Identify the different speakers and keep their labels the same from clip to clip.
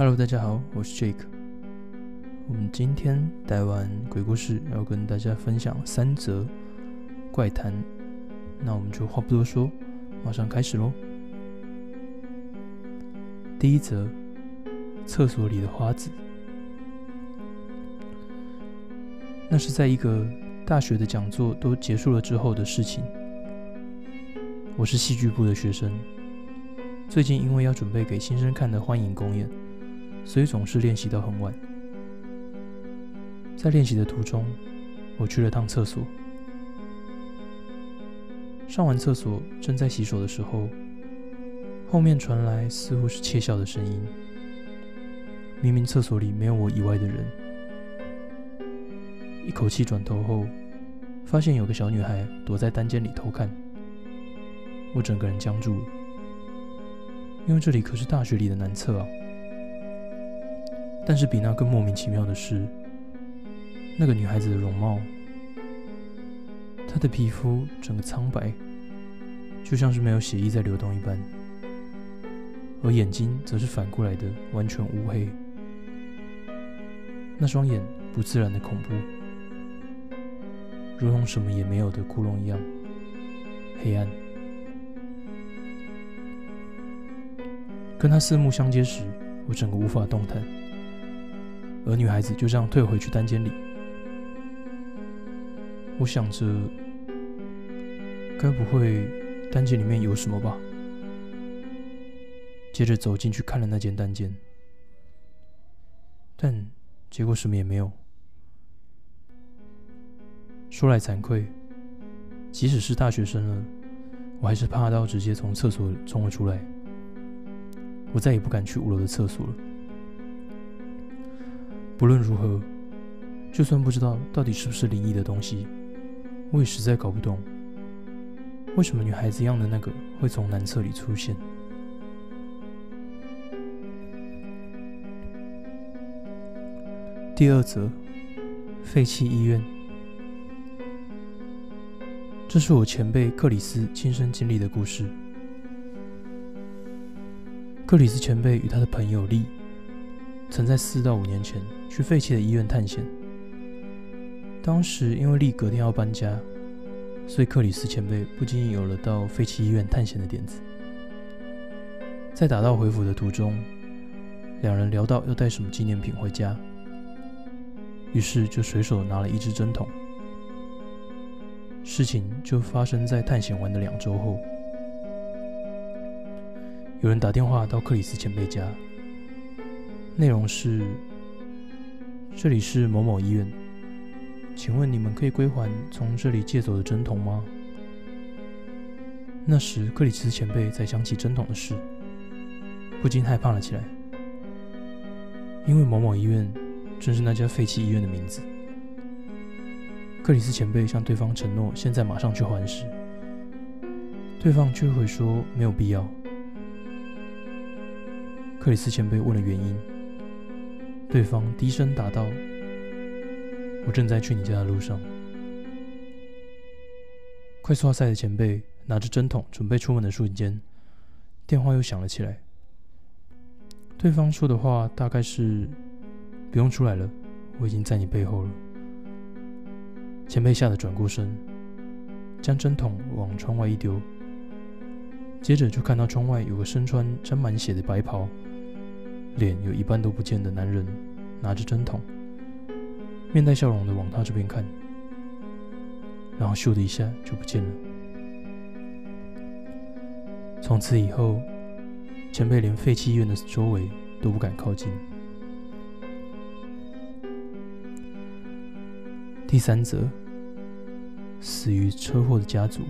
Speaker 1: Hello，大家好，我是 Jake。我们今天带完鬼故事，要跟大家分享三则怪谈。那我们就话不多说，马上开始喽。第一则，厕所里的花子。那是在一个大学的讲座都结束了之后的事情。我是戏剧部的学生，最近因为要准备给新生看的欢迎公演，所以总是练习到很晚。在练习的途中，我去了趟厕所。上完厕所，正在洗手的时候，后面传来似乎是窃笑的声音。明明厕所里没有我以外的人，一口气转头后，发现有个小女孩躲在单间里偷看。我整个人僵住了，因为这里可是大学里的男厕啊。但是比那更莫名其妙的是，那个女孩子的容貌，她的皮肤整个苍白，就像是没有血液在流动一般，而眼睛则是反过来的，完全乌黑。那双眼不自然的恐怖，如同什么也没有的窟窿一样黑暗。跟他四目相接时，我整个无法动弹，而女孩子就这样退回去单间里。我想着，该不会单间里面有什么吧？接着走进去看了那间单间，但结果什么也没有。说来惭愧，即使是大学生了，我还是怕到直接从厕所冲了出来。我再也不敢去五楼的厕所了。不论如何，就算不知道到底是不是灵异的东西，我也实在搞不懂，为什么女孩子一样的那个会从男厕里出现。第二则，废弃医院。这是我前辈克里斯亲身经历的故事。克里斯前辈与他的朋友利，曾在四到五年前去废弃的医院探险。当时因为利隔天要搬家，所以克里斯前辈不经意有了到废弃医院探险的点子。在打道回府的途中，两人聊到要带什么纪念品回家，于是就随手拿了一支针筒。事情就发生在探险完的两周后。有人打电话到克里斯前辈家，内容是：这里是某某医院，请问你们可以归还从这里借走的针筒吗？那时克里斯前辈才想起针筒的事，不禁害怕了起来，因为某某医院正是那家废弃医院的名字。克里斯前辈向对方承诺，现在马上去还时，对方却会说没有必要。克里斯前辈问了原因，对方低声答道：“我正在去你家的路上。”快刷赛的前辈拿着针筒准备出门的瞬间，电话又响了起来。对方说的话大概是：“不用出来了，我已经在你背后了。”前辈吓得转过身，将针筒往窗外一丢，接着就看到窗外有个身穿沾满血的白袍。脸有一半都不见的男人，拿着针筒，面带笑容的往他这边看，然后咻的一下就不见了。从此以后，前辈连废弃医院的周围都不敢靠近。第三则，死于车祸的家族。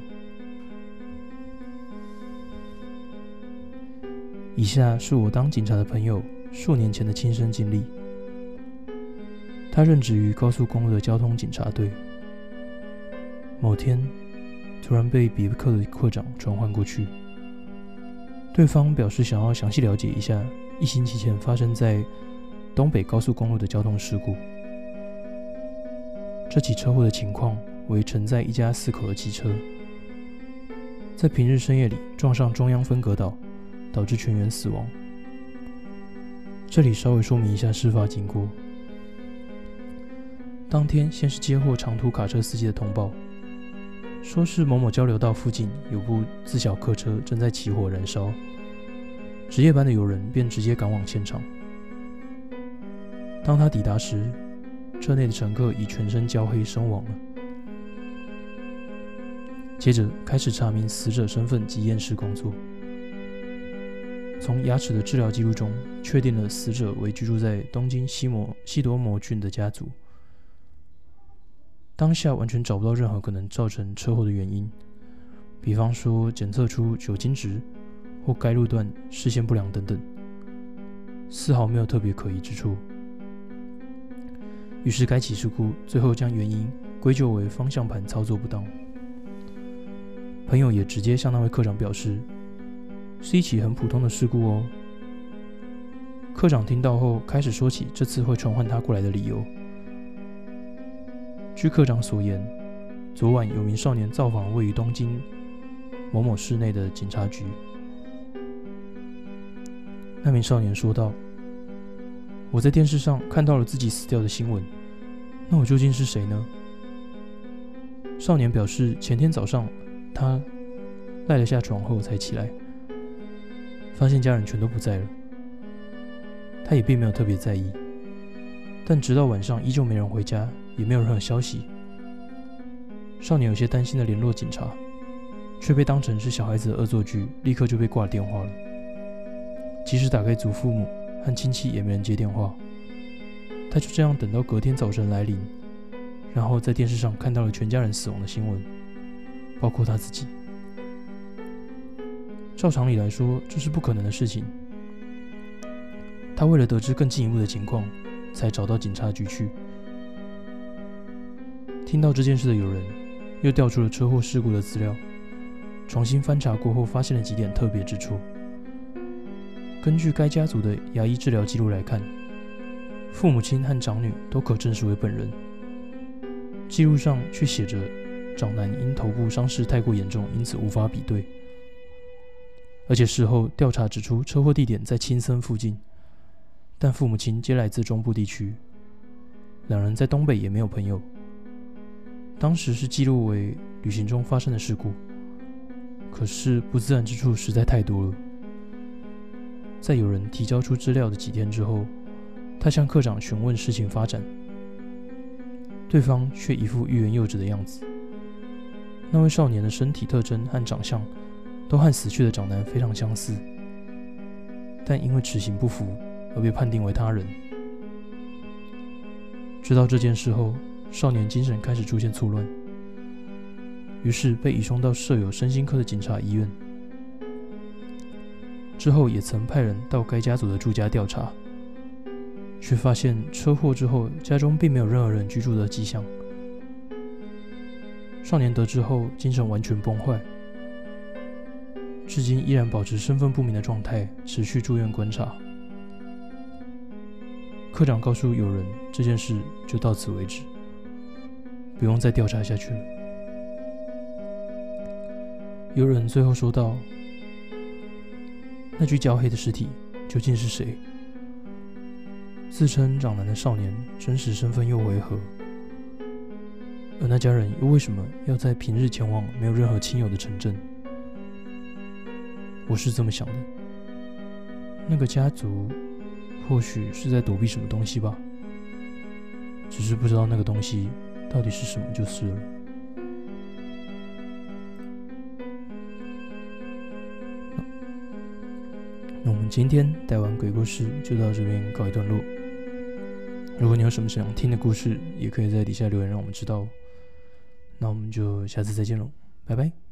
Speaker 1: 以下是我当警察的朋友数年前的亲身经历。他任职于高速公路的交通警察队。某天，突然被别克的科长传唤过去，对方表示想要详细了解一下一星期前发生在东北高速公路的交通事故。这起车祸的情况为承载一家四口的机车，在平日深夜里撞上中央分隔岛。导致全员死亡。这里稍微说明一下事发经过。当天先是接获长途卡车司机的通报，说是某某交流道附近有部自小客车正在起火燃烧，值夜班的友人便直接赶往现场。当他抵达时，车内的乘客已全身焦黑身亡了。接着开始查明死者身份及验尸工作。从牙齿的治疗记录中，确定了死者为居住在东京西摩西多摩郡的家族。当下完全找不到任何可能造成车祸的原因，比方说检测出酒精值或该路段视线不良等等，丝毫没有特别可疑之处。于是该起事故最后将原因归咎为方向盘操作不当。朋友也直接向那位科长表示。是一起很普通的事故哦。科长听到后，开始说起这次会传唤他过来的理由。据科长所言，昨晚有名少年造访位于东京某某市内的警察局。那名少年说道：“我在电视上看到了自己死掉的新闻，那我究竟是谁呢？”少年表示，前天早上他赖了下床后才起来。发现家人全都不在了，他也并没有特别在意。但直到晚上，依旧没人回家，也没有任何消息。少年有些担心的联络警察，却被当成是小孩子的恶作剧，立刻就被挂电话了。即使打给祖父母和亲戚，也没人接电话。他就这样等到隔天早晨来临，然后在电视上看到了全家人死亡的新闻，包括他自己。照常理来说，这是不可能的事情。他为了得知更进一步的情况，才找到警察局去。听到这件事的友人，又调出了车祸事故的资料，重新翻查过后，发现了几点特别之处。根据该家族的牙医治疗记录来看，父母亲和长女都可证实为本人。记录上却写着，长男因头部伤势太过严重，因此无法比对。而且事后调查指出，车祸地点在青森附近，但父母亲皆来自中部地区，两人在东北也没有朋友。当时是记录为旅行中发生的事故，可是不自然之处实在太多了。在有人提交出资料的几天之后，他向科长询问事情发展，对方却一副欲言又止的样子。那位少年的身体特征和长相。都和死去的长男非常相似，但因为齿形不符而被判定为他人。知道这件事后，少年精神开始出现错乱，于是被移送到设有身心科的警察医院。之后也曾派人到该家族的住家调查，却发现车祸之后家中并没有任何人居住的迹象。少年得知后，精神完全崩坏。至今依然保持身份不明的状态，持续住院观察。科长告诉友人，这件事就到此为止，不用再调查下去了。友人最后说道：“那具焦黑的尸体究竟是谁？自称长男的少年真实身份又为何？而那家人又为什么要在平日前往没有任何亲友的城镇？”我是这么想的，那个家族或许是在躲避什么东西吧，只是不知道那个东西到底是什么就是了。那我们今天带完鬼故事就到这边告一段落。如果你有什么想听的故事，也可以在底下留言让我们知道。那我们就下次再见喽，拜拜。